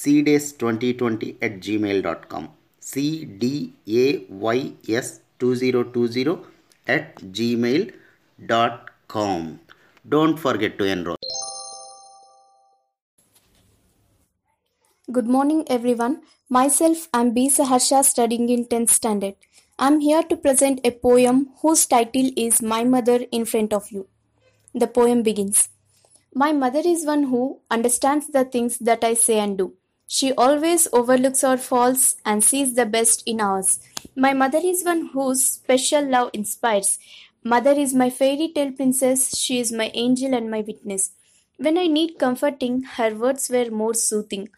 cdays2020 at gmail.com cdays2020 at gmail.com don't forget to enroll Good morning, everyone. Myself, I'm B. Sahasra, studying in 10th standard. I'm here to present a poem whose title is My Mother in Front of You. The poem begins My mother is one who understands the things that I say and do. She always overlooks our faults and sees the best in ours. My mother is one whose special love inspires. Mother is my fairy tale princess. She is my angel and my witness. When I need comforting, her words were more soothing.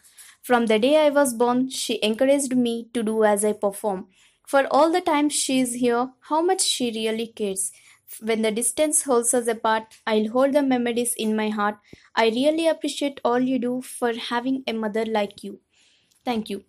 From the day I was born, she encouraged me to do as I perform. For all the time she is here, how much she really cares. When the distance holds us apart, I'll hold the memories in my heart. I really appreciate all you do for having a mother like you. Thank you.